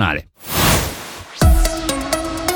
nazionale.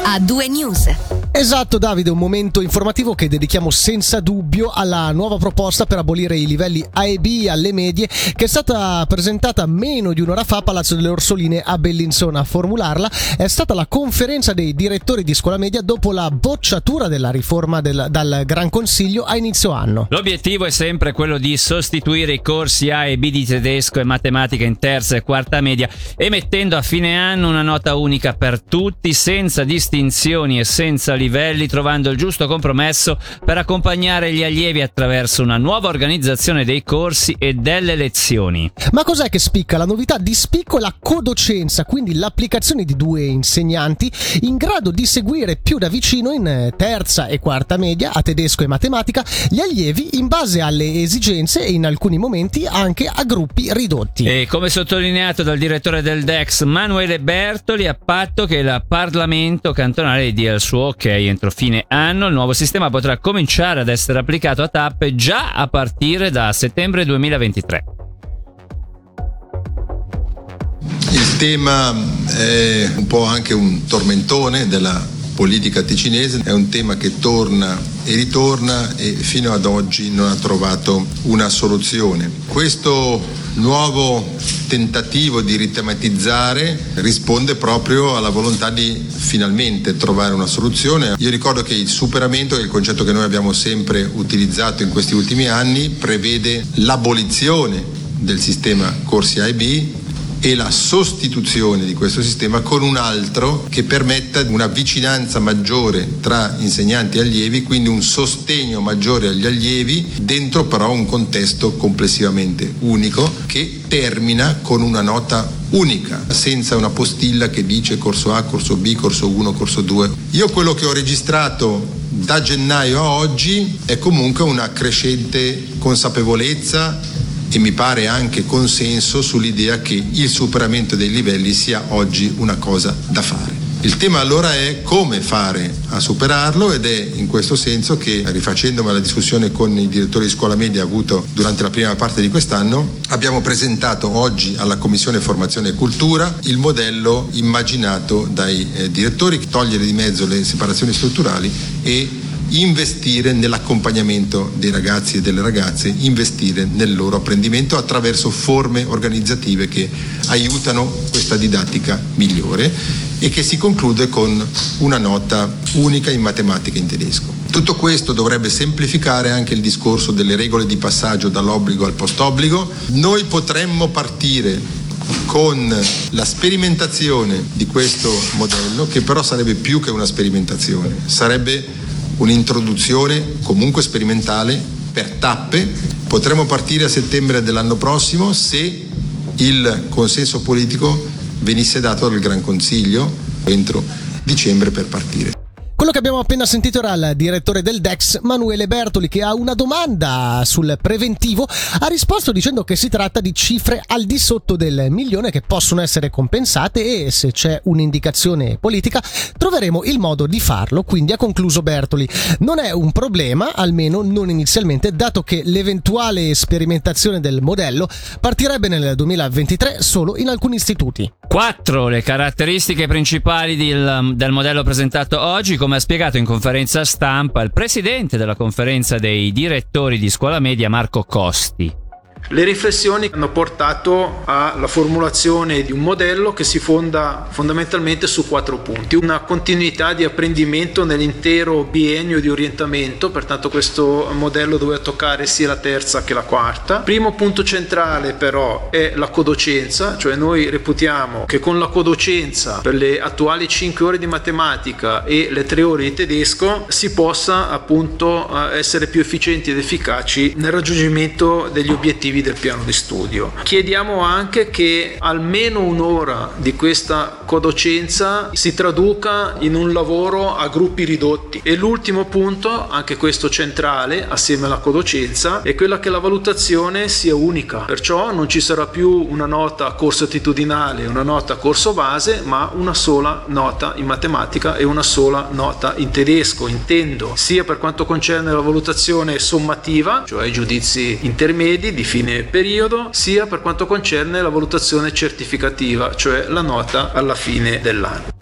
A due news. Esatto Davide, un momento informativo che dedichiamo senza dubbio alla nuova proposta per abolire i livelli A e B alle medie che è stata presentata meno di un'ora fa a Palazzo delle Orsoline a Bellinzona. A formularla è stata la conferenza dei direttori di scuola media dopo la bocciatura della riforma del, dal Gran Consiglio a inizio anno. L'obiettivo è sempre quello di sostituire i corsi A e B di tedesco e matematica in terza e quarta media emettendo a fine anno una nota unica per tutti senza distinzioni e senza limiti livelli trovando il giusto compromesso per accompagnare gli allievi attraverso una nuova organizzazione dei corsi e delle lezioni. Ma cos'è che spicca? La novità di spicco è la codocenza, quindi l'applicazione di due insegnanti in grado di seguire più da vicino in terza e quarta media a tedesco e matematica gli allievi in base alle esigenze e in alcuni momenti anche a gruppi ridotti. E come sottolineato dal direttore del DEX Manuele Bertoli, a patto che il Parlamento cantonale dia il suo ok entro fine anno, il nuovo sistema potrà cominciare ad essere applicato a tappe già a partire da settembre 2023. Il tema è un po' anche un tormentone della politica ticinese, è un tema che torna e ritorna e fino ad oggi non ha trovato una soluzione. Questo nuovo tentativo di ritematizzare risponde proprio alla volontà di finalmente trovare una soluzione. Io ricordo che il superamento, che è il concetto che noi abbiamo sempre utilizzato in questi ultimi anni, prevede l'abolizione del sistema corsi A e B e la sostituzione di questo sistema con un altro che permetta una vicinanza maggiore tra insegnanti e allievi, quindi un sostegno maggiore agli allievi, dentro però un contesto complessivamente unico che termina con una nota unica, senza una postilla che dice corso A, corso B, corso 1, corso 2. Io quello che ho registrato da gennaio a oggi è comunque una crescente consapevolezza e mi pare anche consenso sull'idea che il superamento dei livelli sia oggi una cosa da fare. Il tema allora è come fare a superarlo ed è in questo senso che, rifacendomi alla discussione con i direttori di scuola media avuto durante la prima parte di quest'anno, abbiamo presentato oggi alla Commissione Formazione e Cultura il modello immaginato dai eh, direttori, togliere di mezzo le separazioni strutturali e investire nell'accompagnamento dei ragazzi e delle ragazze, investire nel loro apprendimento attraverso forme organizzative che aiutano questa didattica migliore e che si conclude con una nota unica in matematica in tedesco. Tutto questo dovrebbe semplificare anche il discorso delle regole di passaggio dall'obbligo al post-obbligo. Noi potremmo partire con la sperimentazione di questo modello, che però sarebbe più che una sperimentazione, sarebbe un'introduzione comunque sperimentale per tappe. Potremmo partire a settembre dell'anno prossimo se il consenso politico venisse dato dal Gran Consiglio entro dicembre per partire. Quello che abbiamo appena sentito era il direttore del DEX, Manuele Bertoli, che a una domanda sul preventivo ha risposto dicendo che si tratta di cifre al di sotto del milione che possono essere compensate e se c'è un'indicazione politica troveremo il modo di farlo. Quindi ha concluso Bertoli. Non è un problema, almeno non inizialmente, dato che l'eventuale sperimentazione del modello partirebbe nel 2023 solo in alcuni istituti. 4. Le caratteristiche principali del, del modello presentato oggi, come ha spiegato in conferenza stampa il presidente della conferenza dei direttori di scuola media Marco Costi. Le riflessioni hanno portato alla formulazione di un modello che si fonda fondamentalmente su quattro punti. Una continuità di apprendimento nell'intero biennio di orientamento, pertanto questo modello doveva toccare sia la terza che la quarta. Primo punto centrale però è la codocenza, cioè noi reputiamo che con la codocenza per le attuali 5 ore di matematica e le 3 ore di tedesco si possa appunto eh, essere più efficienti ed efficaci nel raggiungimento degli obiettivi obiettivi del piano di studio. Chiediamo anche che almeno un'ora di questa codocenza si traduca in un lavoro a gruppi ridotti. E l'ultimo punto, anche questo centrale, assieme alla codocenza, è quella che la valutazione sia unica. Perciò non ci sarà più una nota corso attitudinale una nota corso base, ma una sola nota in matematica e una sola nota in tedesco. Intendo sia per quanto concerne la valutazione sommativa, cioè i giudizi intermedi di fine fine periodo, sia per quanto concerne la valutazione certificativa, cioè la nota alla fine dell'anno.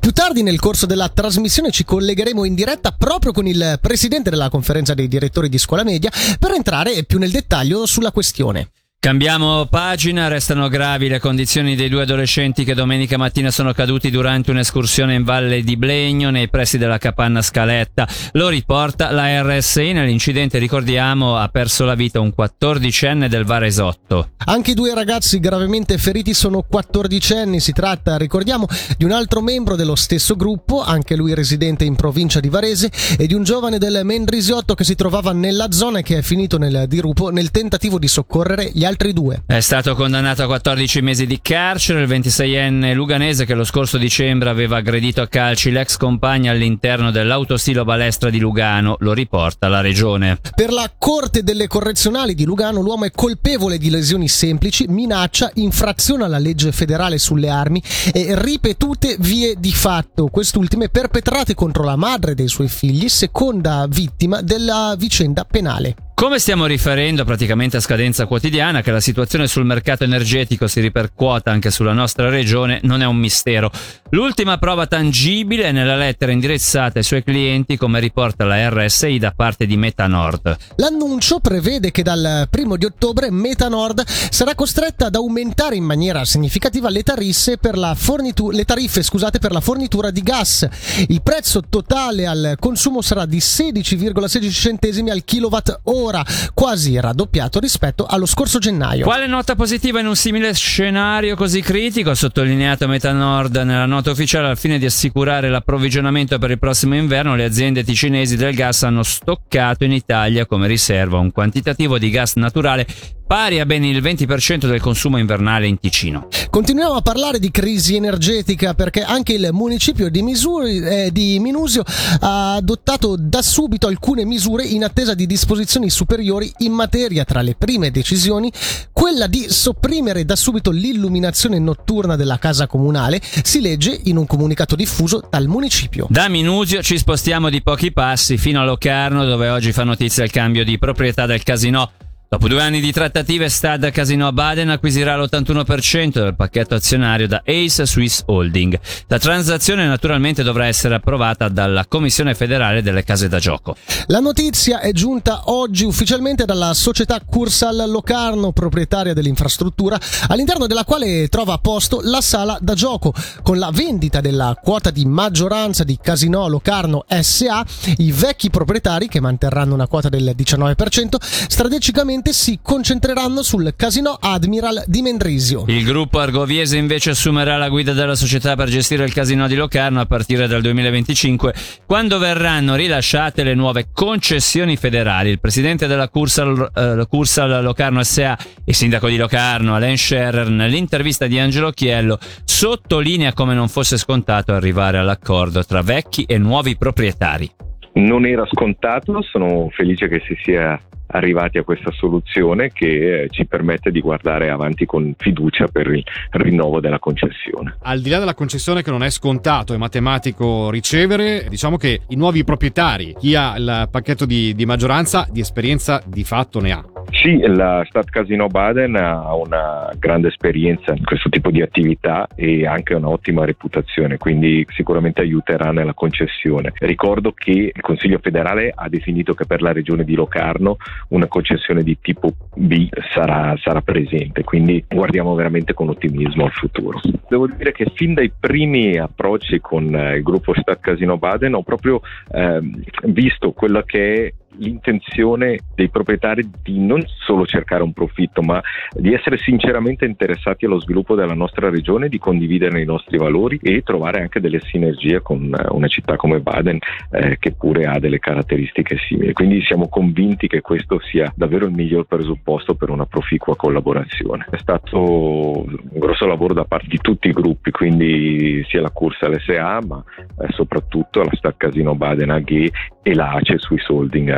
Più tardi nel corso della trasmissione ci collegheremo in diretta proprio con il presidente della conferenza dei direttori di scuola media per entrare più nel dettaglio sulla questione. Cambiamo pagina, restano gravi le condizioni dei due adolescenti che domenica mattina sono caduti durante un'escursione in Valle di Blegno nei pressi della capanna Scaletta. Lo riporta la RSI, nell'incidente ricordiamo ha perso la vita un 14enne del Varesotto. Anche i due ragazzi gravemente feriti sono 14enni, si tratta, ricordiamo, di un altro membro dello stesso gruppo, anche lui residente in provincia di Varese, e di un giovane del Mendrisiotto che si trovava nella zona e che è finito nel dirupo nel tentativo di soccorrere gli altri due. È stato condannato a 14 mesi di carcere il 26enne luganese che lo scorso dicembre aveva aggredito a calci l'ex compagna all'interno dell'autostilo balestra di Lugano, lo riporta la regione. Per la Corte delle Correzionali di Lugano l'uomo è colpevole di lesioni semplici, minaccia, infrazione alla legge federale sulle armi e ripetute vie di fatto, quest'ultime perpetrate contro la madre dei suoi figli, seconda vittima della vicenda penale. Come stiamo riferendo praticamente a scadenza quotidiana che la situazione sul mercato energetico si ripercuota anche sulla nostra regione non è un mistero. L'ultima prova tangibile è nella lettera indirizzata ai suoi clienti come riporta la RSI da parte di Metanord. L'annuncio prevede che dal primo di ottobre Metanord sarà costretta ad aumentare in maniera significativa le tariffe per la, fornitu- le tariffe, scusate, per la fornitura di gas. Il prezzo totale al consumo sarà di 16,16 centesimi al kilowatt ora ora quasi raddoppiato rispetto allo scorso gennaio. Quale nota positiva in un simile scenario così critico? Ha sottolineato Metanord nella nota ufficiale al fine di assicurare l'approvvigionamento per il prossimo inverno. Le aziende ticinesi del gas hanno stoccato in Italia come riserva un quantitativo di gas naturale pari a ben il 20% del consumo invernale in Ticino. Continuiamo a parlare di crisi energetica perché anche il municipio di, Misuri, eh, di Minusio ha adottato da subito alcune misure in attesa di disposizioni superiori in materia. Tra le prime decisioni, quella di sopprimere da subito l'illuminazione notturna della casa comunale, si legge in un comunicato diffuso dal municipio. Da Minusio ci spostiamo di pochi passi fino a Locarno dove oggi fa notizia il cambio di proprietà del casino Dopo due anni di trattative, Stad Casino Baden acquisirà l'81% del pacchetto azionario da Ace Swiss Holding. La transazione naturalmente dovrà essere approvata dalla Commissione federale delle case da gioco. La notizia è giunta oggi ufficialmente dalla società Cursal Locarno, proprietaria dell'infrastruttura, all'interno della quale trova posto la sala da gioco. Con la vendita della quota di maggioranza di Casino Locarno SA, i vecchi proprietari, che manterranno una quota del 19%, strategicamente probabilmente si concentreranno sul casino Admiral di Mendrisio. Il gruppo argoviese invece assumerà la guida della società per gestire il casino di Locarno a partire dal 2025, quando verranno rilasciate le nuove concessioni federali. Il presidente della Cursal, eh, Cursal Locarno SA e sindaco di Locarno, Alain Scherer, nell'intervista di Angelo Chiello, sottolinea come non fosse scontato arrivare all'accordo tra vecchi e nuovi proprietari. Non era scontato, sono felice che si sia arrivati a questa soluzione che eh, ci permette di guardare avanti con fiducia per il rinnovo della concessione. Al di là della concessione che non è scontato e matematico ricevere, diciamo che i nuovi proprietari, chi ha il pacchetto di, di maggioranza, di esperienza di fatto ne ha. Sì, la Stadt Casino Baden ha una grande esperienza in questo tipo di attività e anche un'ottima reputazione, quindi sicuramente aiuterà nella concessione. Ricordo che il Consiglio federale ha definito che per la regione di Locarno una concessione di tipo B sarà, sarà presente, quindi guardiamo veramente con ottimismo al futuro. Devo dire che fin dai primi approcci con eh, il gruppo Stadt Casino Baden ho proprio eh, visto quello che è l'intenzione dei proprietari di non solo cercare un profitto, ma di essere sinceramente interessati allo sviluppo della nostra regione, di condividere i nostri valori e trovare anche delle sinergie con eh, una città come Baden eh, che pure ha delle caratteristiche simili. Quindi siamo convinti che questo sia davvero il miglior presupposto per una proficua collaborazione. È stato un grosso lavoro da parte di tutti i gruppi, quindi sia la Corsa LSA, ma eh, soprattutto la Stadt Casino Baden AG e la ACE Swiss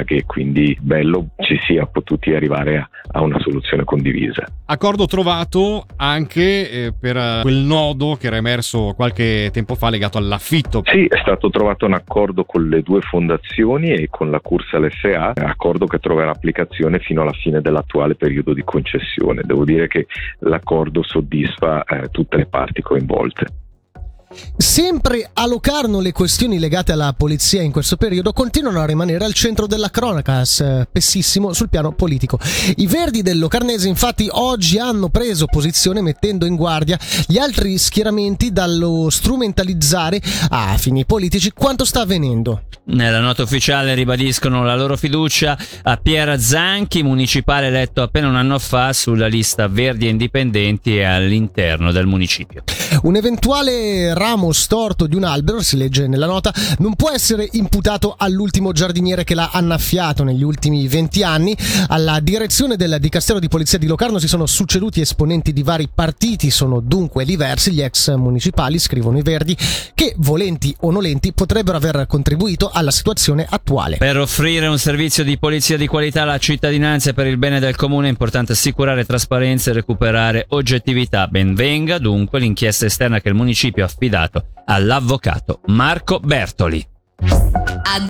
Holding che quindi bello ci sia potuti arrivare a, a una soluzione condivisa. Accordo trovato anche eh, per quel nodo che era emerso qualche tempo fa legato all'affitto. Sì, è stato trovato un accordo con le due fondazioni e con la Cursa LSA, accordo che troverà applicazione fino alla fine dell'attuale periodo di concessione. Devo dire che l'accordo soddisfa eh, tutte le parti coinvolte. Sempre a Locarno le questioni legate alla polizia in questo periodo continuano a rimanere al centro della cronaca, spessissimo sul piano politico. I verdi del Locarnese infatti oggi hanno preso posizione mettendo in guardia gli altri schieramenti dallo strumentalizzare a fini politici quanto sta avvenendo. Nella nota ufficiale ribadiscono la loro fiducia a Piera Zanchi, municipale eletto appena un anno fa sulla lista Verdi e Indipendenti e all'interno del municipio. Un eventuale ramo storto di un albero, si legge nella nota, non può essere imputato all'ultimo giardiniere che l'ha annaffiato negli ultimi 20 anni. Alla direzione del Dicastero di Polizia di Locarno si sono succeduti esponenti di vari partiti, sono dunque diversi gli ex municipali, scrivono i Verdi, che volenti o nolenti potrebbero aver contribuito alla situazione attuale. Per offrire un servizio di polizia di qualità alla cittadinanza e per il bene del comune è importante assicurare trasparenza e recuperare oggettività. Benvenga dunque l'inchiesta esterna che il municipio ha affidato all'avvocato Marco Bertoli.